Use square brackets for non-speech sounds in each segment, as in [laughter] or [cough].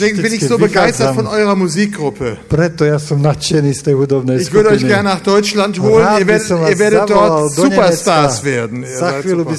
Deswegen bin ich so begeistert von eurer Musikgruppe. Ich würde euch gerne nach Deutschland holen. Ihr werdet, ihr werdet dort do Superstars werden. Ihr seid super.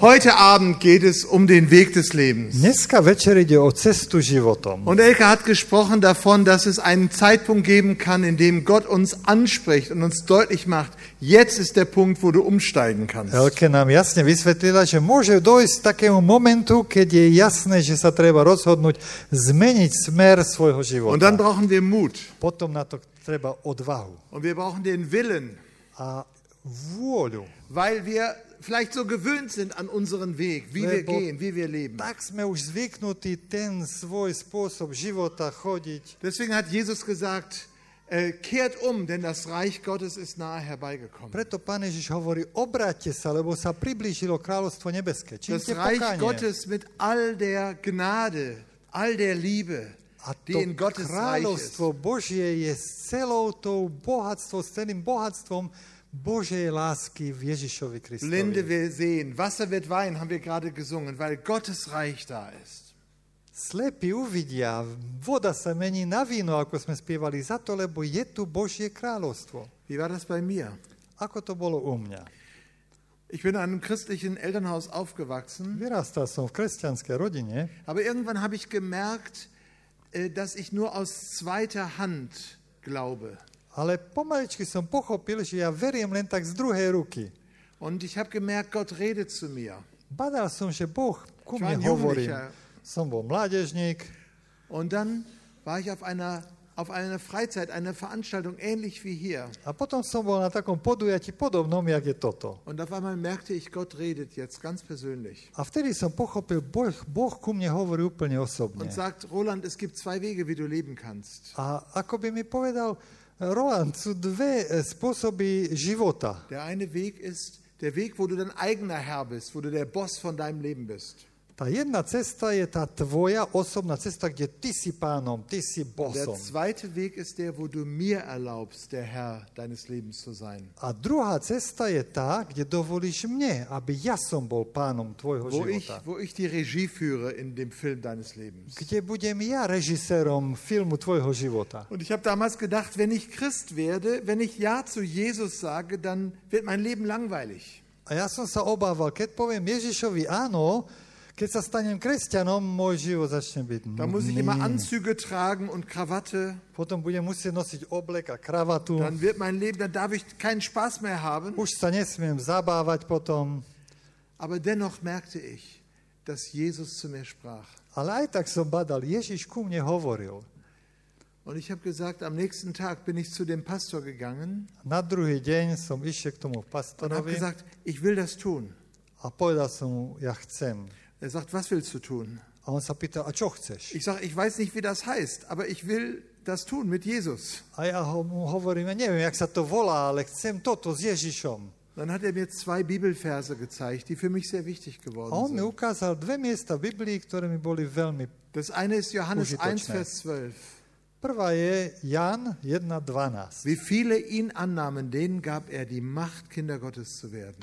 Heute Abend geht es um den Weg des Lebens. Dneska večer ide o cestu životom. Und Elke hat gesprochen davon, dass es einen Zeitpunkt geben kann, in dem Gott uns anspricht und uns deutlich macht, jetzt ist der Punkt, wo du umsteigen kannst. Elke nám jasne vysvetlila, že môže dojsť takému momentu, keď je jasné, že sa treba rozhodnúť zmeniť smer svojho Und dann života. brauchen wir Mut. Potom na to treba odvahu Und wir brauchen den Willen, a vôľu. weil wir vielleicht so gewöhnt sind an unseren Weg, wie wir gehen, wie wir leben. Tak sme už zvyknutí ten svoj spôsob života chodiť. Deswegen hat Jesus gesagt, äh, kehrt um, denn das Reich Gottes ist nahe herbeigekommen. Preto Pán Ježiš hovorí, obráťte sa, lebo sa priblížilo kráľovstvo nebeské. Das Čínte Reich pokánie. Gottes mit all der Gnade, all der Liebe, A die to in Gottes kráľovstvo Božie je s celou tou bohatstvom, s celým bohatstvom Božej lásky v Ježišovi Blinde Kristovi. wir sehen, Wasser wird Wein, haben wir gerade gesungen, weil Gottes Reich da ist. Slepí uvidia, voda sa mení na víno, ako sme spievali, za to, lebo je tu Božie kráľovstvo. Wie war das bei mir? Ako to bolo u mňa? Ich bin in einem christlichen Elternhaus aufgewachsen, Vyrastal som v kresťanskej rodine, aber irgendwann habe ich gemerkt, äh, dass ich nur aus zweiter Hand glaube. Ale pomaličky som pochopil, že ja veriem len tak z druhej ruky. Und ich habe gemerkt, Gott redet zu mir. Badal som, že Boh ku mne hovorí. Som bol mládežník Und dann war ich auf einer, auf einer Freizeit, einer Veranstaltung ähnlich wie hier. a potom som bol na takom podujatí podobnom, jak je toto. Und auf einmal merkte ich, Gott redet jetzt ganz persönlich A vtedy som pochopil, boh, boh ku mne hovorí úplne osobne. und sagt, Roland, es gibt zwei Wege, wie du leben kannst. A ako by mi povedal, Roland, sú dve e, spôsoby života. Der eine Weg ist der Weg, wo du dein eigener Herr bist, wo du der Boss von deinem Leben bist. Tá jedna cesta je tá tvoja osobná cesta, kde ty si pánom, ty si Der bosom. zweite Weg ist der, wo du mir erlaubst, der Herr deines Lebens zu sein. A druhá cesta je tá, kde dovolíš mne, aby ja som bol pánom tvojho Wo ich, života. wo ich die Regie führe in dem Film deines Lebens. Kde budem ja režisérom filmu tvojho života. Und ich habe damals gedacht, wenn ich Christ werde, wenn ich Ja zu Jesus sage, dann wird mein Leben langweilig. A ja som sa obával, keď poviem Ježišovi áno, Da muss ich immer. Anzüge tragen und Krawatte. Potom budem musieť nosiť oblek a kravatu. Dann wird mein Leben, dann darf ich keinen Spaß mehr haben. Už sa nesmiem zabávať potom. Aber dennoch merkte ich, dass Jesus zu mir sprach. Ale aj tak som badal, Ježiš ku mne hovoril. Und ich habe gesagt, am nächsten Tag bin ich zu dem Pastor gegangen Na druhý deň som išiel k tomu und habe pastorovi gesagt, ich will das tun. a povedal som mu, ja chcem. Er sagt, was willst du tun? A on sa pýtal, a čo chceš? Ich sage, ich weiß nicht, wie das heißt, aber ich will das tun mit Jesus. A ja ho, mu hovorím, ja neviem, jak sa to volá, ale chcem toto s Ježišom. Dann hat er mir zwei Bibelverse gezeigt, die für mich sehr wichtig A geworden on mi sind. ukázal dve miesta v Biblii, ktoré mi boli veľmi... Das eine ist Johannes 1, Užitočné. Vers 12. Prvá je Jan 1.12. Wie viele ihn annahmen, denen gab er die Macht, Kinder Gottes zu werden.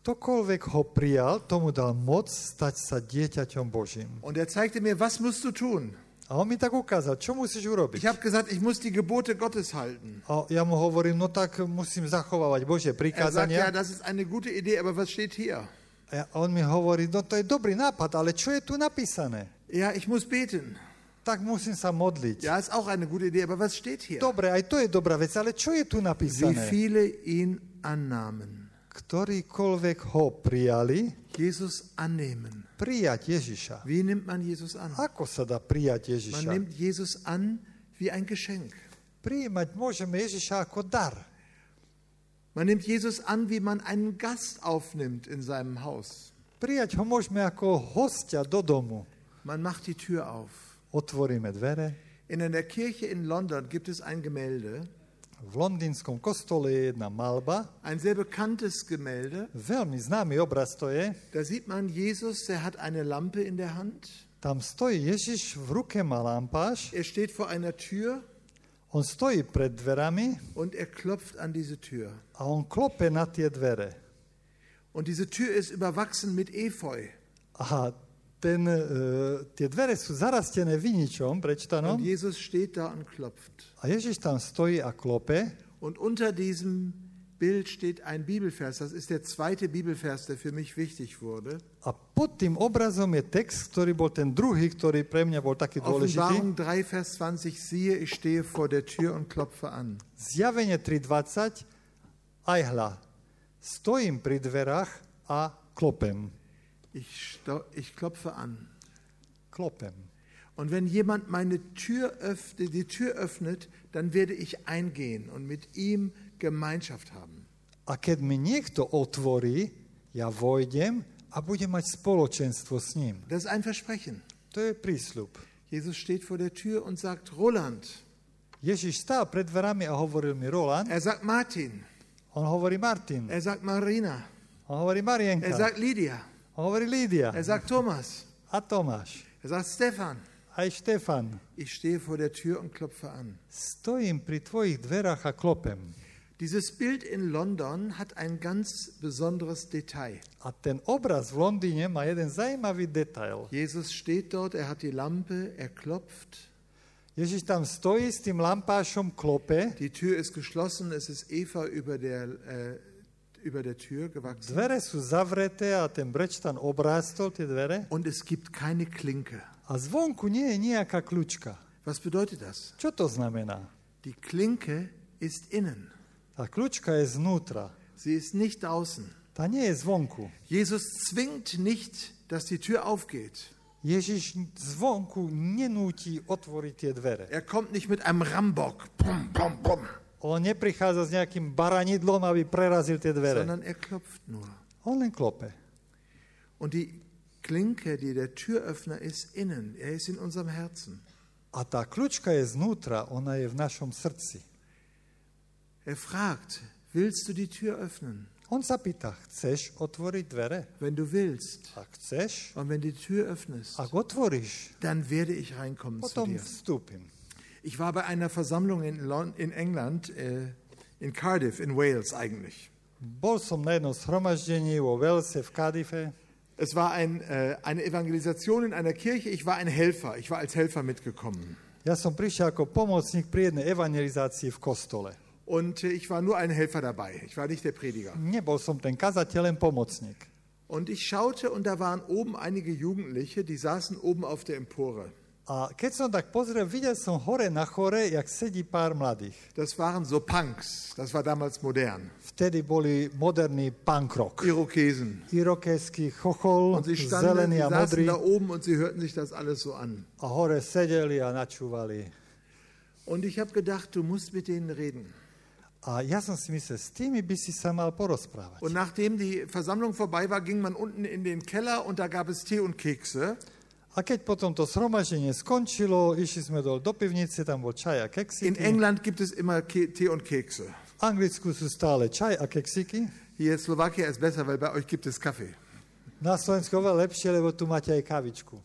Ktokoľvek ho prijal, tomu dal moc stať sa dieťaťom Božím. Und er zeigte mir, was musst du tun? A on mi tak ukázal, čo musíš urobiť. Ich habe gesagt, ich muss die Gebote Gottes halten. A ja mu hovorím, no tak musím zachovávať Božie Er sagt, ja, prikázania. das ist eine gute Idee, aber was steht hier? A on mi hovorí, no to je dobrý nápad, ale čo je tu napísané? Ja, ich muss beten. Tak musím sa modliť. Ja, ist auch eine gute Idee, aber was steht hier? Dobre, aj to je dobrá vec, ale čo je tu Wie napísané? viele ihn annahmen. Ktorýkoľvek ho prijali, Jesus annehmen. prijať Ježiša. Wie nimmt man Jesus an? Ako sa dá prijať Man Ježiša? nimmt Jesus an wie ein Geschenk. Prijímať môžeme Ježiša ako dar. Man nimmt Jesus an, wie man einen Gast aufnimmt in seinem Haus. Prijať ho môžeme ako hostia do domu. Man macht die Tür auf. Otvoríme dvere. In einer Kirche in London gibt es ein Gemälde, V londýnskom kostole je jedna malba. ein sehr bekanntes Gemälde. Veľmi známy obraz to je. Da sieht man Jesus, der hat eine Lampe in der Hand. Tam stojí Ježiš, v ruke má lampáš. Er steht vor einer Tür On stojí pred dverami und er klopft an diese Tür. a on klope na tie dvere. Und diese Tür ist überwachsen mit Efeu. A ten, e, tie dvere sú zarastené viničom, Und prečtanom, Jesus steht da und klopft. a Ježiš tam stojí a klope. Und unter diesem Bild steht ein Bibelvers. Das ist der zweite Bibelvers, der für mich wichtig wurde. A pod tým obrazom je text, ktorý bol ten druhý, ktorý pre mňa bol taký dôležitý. Offenbarung 3, Vers 20, siehe, ich stehe vor der Tür und klopfe an. Zjavenie 3.20, aj hľa, stojím pri dverách a klopem. Ich, ich klopfe an. Klopem. Und wenn jemand meine Tür öffnet, die Tür öffnet, dann werde ich eingehen und mit ihm Gemeinschaft haben. A keď mi niekto otvorí, ja vojdem a budem mať spoločenstvo s ním. Das ist ein Versprechen. To je prísľub. Jesus steht vor der Tür und sagt Roland. Ježiš stál pred dverami a hovoril mi Roland, Er sagt Martin. on hovorí Martin, Er sagt Marina. on hovorí Er Marienka, sagt Lydia. On hovorí Lídia Er sagt Thomas. a Tomáš, Er sagt Stefan. aj Štefan. Ich stehe vor der Tür und klopfe an. Stojím pri tvojich dverách a klopem. Dieses Bild in London hat ein ganz besonderes Detail. A ten obraz v Londýne má jeden zajímavý detail. Jesus steht dort, er hat die Lampe, er klopft. Ježiš tam stojí s tým lampášom, klope, Die Tür ist geschlossen, es ist Eva über der, äh, über der Tür gewachsen. dvere a brečtan dvere Und es gibt keine Klinke. a zvonku. Was bedeutet das? Čo to znamená? Die Klinke ist innen. Je Sie ist nicht außen. tá nie je zvonku. Jesus zwingt nicht, dass die Tür aufgeht. Ježiš zvonku nenúti otvoriť tie dvere. Er kommt nicht mit einem Rambock, pum, pum, pum, On neprichádza s nejakým baranidlom, aby prerazil tie dvere. sondern er klopft nur. On len klope. Und die Klinke, die der Türöffner ist, innen. Er ist in unserem Herzen. A tá kľúčka je znútra, ona je v našom srdci. Er fragt, willst du die Tür öffnen? On sa pýta, chceš otvoriť dvere? Wenn du willst. Ak chceš, Und wenn die Tür öffnest, ak otvoríš, dann werde ich reinkommen zu potom dir. vstúpim. Ich war bei einer Versammlung in, Lon in England, äh, in Cardiff, in Wales eigentlich. Bol som na jednom schromaždení vo Velse v Cardiffe. Es war ein, äh, eine Evangelisation in einer Kirche. Ich war ein Helfer. Ich war als Helfer mitgekommen. Ja som prišiel ako pomocník pri jednej evangelizácii v kostole. Und äh, ich war nur ein Helfer dabei. Ich war nicht der Prediger. Nebol som ten kazateľ, len pomocník. Und ich schaute und da waren oben einige Jugendliche, die saßen oben auf der Empore. A keď som tak pozrel, videl som hore na chore, jak sedí pár mladých. Das waren so Punks. Das war damals modern. Vtedy boli moderný punk rock. Irokesen. Irokeský chochol, Und sie standen, zelený a modrý. da oben und sie hörten sich das alles so an. A hore sedeli a načúvali. Und ich habe gedacht, du musst mit denen reden. A ja som si myslel, s tými by si sa mal porozprávať. Und nachdem die Versammlung vorbei war, ging man unten in den Keller und da gab es Tee und Kekse. A keď potom to zhromaždenie skončilo, išli sme dole do pivnice, tam bol čaj a In keksiky. England gibt es immer Tee und Kekse. V Anglicku sú stále čaj a keksiky. Hier Slowakia ist besser, weil bei euch gibt es Kaffee. Na Slovensku oveľa lepšie, lebo tu máte aj kavičku.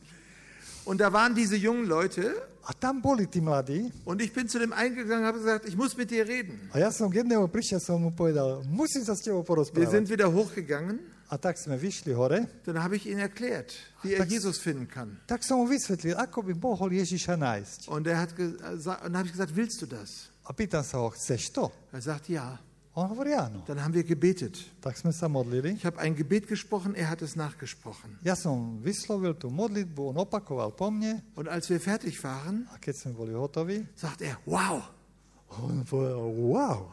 Und da waren diese jungen Leute A tam boli tí mladí. und ich bin zu dem eingegangen und habe gesagt, ich muss mit dir reden. A ja som k jednému prišiel, som mu povedal, musím sa s tebou Wir porozprávať. sind wieder hochgegangen. A tak sme vyšli hore. Dann habe ich ihm erklärt, wie er Jesus finden kann. Tak som mu vysvetlil, ako by mohol Ježiša nájsť. Und er hat ge- sa- und habe ich gesagt, willst du das? A pýtam sa ho, chceš to? Er sagt ja. Dann haben wir gebetet. Tak modlili. Ich habe ein Gebet gesprochen, er hat es nachgesprochen. Ja som vyslovil tú modlitbu, on opakoval po mne Und als wir fertig waren, a keď sme boli hotoví, sagt er, wow. on povedal, wow.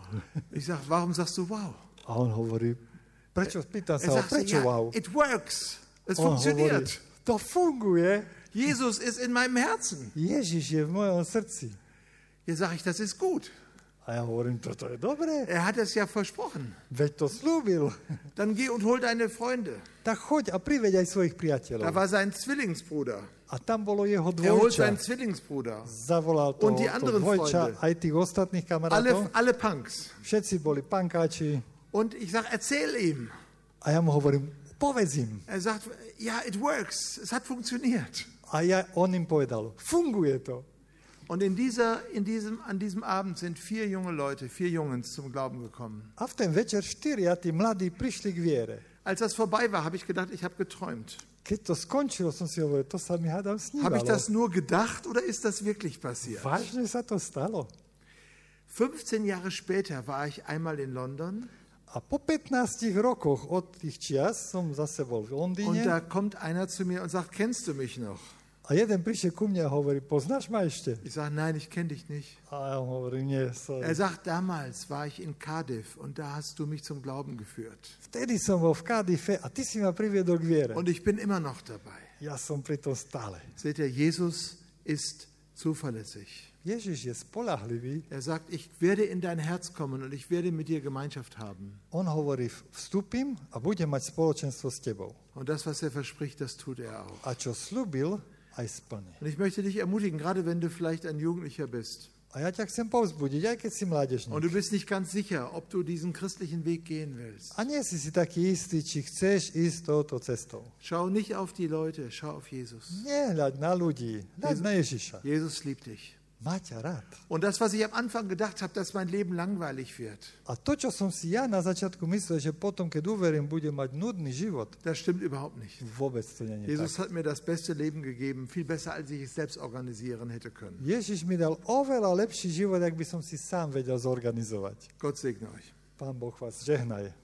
Ich sage, warum sagst du wow? A on hovorí, prečo, pýtam Er sa prečo ja, wow? it works. Es On hovorí, funktioniert. to funguje. Jesus ist in meinem Herzen. Ježiš je v mojom srdci. Hier sage ich, das ist gut. A ja hovorím, toto je dobré, Er hat es ja versprochen. veď to slúbil. [laughs] Dann geh und hol deine Freunde. Tak choď a priveď aj svojich Da priateľov. war sein Zwillingsbruder. A tam bolo jeho Er holt dvojča. seinen Zwillingsbruder. Zavolal to, Und die to anderen dvojča, Freunde. aj tých ostatných Alle, kamarátov. alle Punks. Všetci boli pankáči. Und ich sage, erzähl ihm. A ja mu hovorím, povedz im. Er sagt, ja, it works. Es hat funktioniert. A ja, on im povedal, funguje to. Und in dieser, in diesem, an diesem Abend sind vier junge Leute, vier Jungs zum Glauben gekommen. A ten k. Als das vorbei war, habe ich gedacht, ich habe geträumt. To to Habe ich das nur gedacht oder ist das wirklich passiert? Vážne sa to stalo. 15 Jahre später war ich einmal in London A po 15 rokoch od tých čias som zase bol v und da kommt einer zu mir und sagt, kennst du mich noch? A jeden prišiel ku mne a hovorí, poznáš ma ešte? Ich sage, nein, ich kenne dich nicht. A ja hovorím, nie, sorry. Er sagt, damals war ich in Cardiff und da hast du mich zum Glauben geführt. Vtedy som bol v Kadife a ty si ma priviedol k viere. Und ich bin immer noch dabei. Ja som pri tom stále. Seht ihr, Jesus ist zuverlässig. Ježiš je spolahlivý. Er sagt, ich werde in dein Herz kommen und ich werde mit dir Gemeinschaft haben. On hovorí, vstúpim a budem mať spoločenstvo s tebou. Und das, was er verspricht, das tut er auch. A čo slúbil. Und ich möchte dich ermutigen, gerade wenn du vielleicht ein Jugendlicher bist A ja ťa chcem povzbudiť, aj keď si mládežník. und du bist nicht ganz sicher, ob du diesen christlichen Weg gehen willst. A nie si si taký istý, či chceš ísť touto cestou. Schau nicht auf die Leute, schau auf Jesus. Nehľaď na ľudí, hľaď na Ježiša. Jesus liebt dich. Má ťa rád. Und das, was ich am Anfang gedacht habe, dass mein Leben langweilig wird, A to, čo som si ja na začiatku myslel, že potom, keď uverím, budem mať nudný život, das stimmt überhaupt nicht. vôbec to nie je Jesus tak. hat mir das beste Leben gegeben, viel besser, als ich es selbst organisieren hätte können. Ježiš mi dal oveľa lepší život, ak by som si sám vedel zorganizovať. Gott segne euch. Pán Boh vás žehnaje.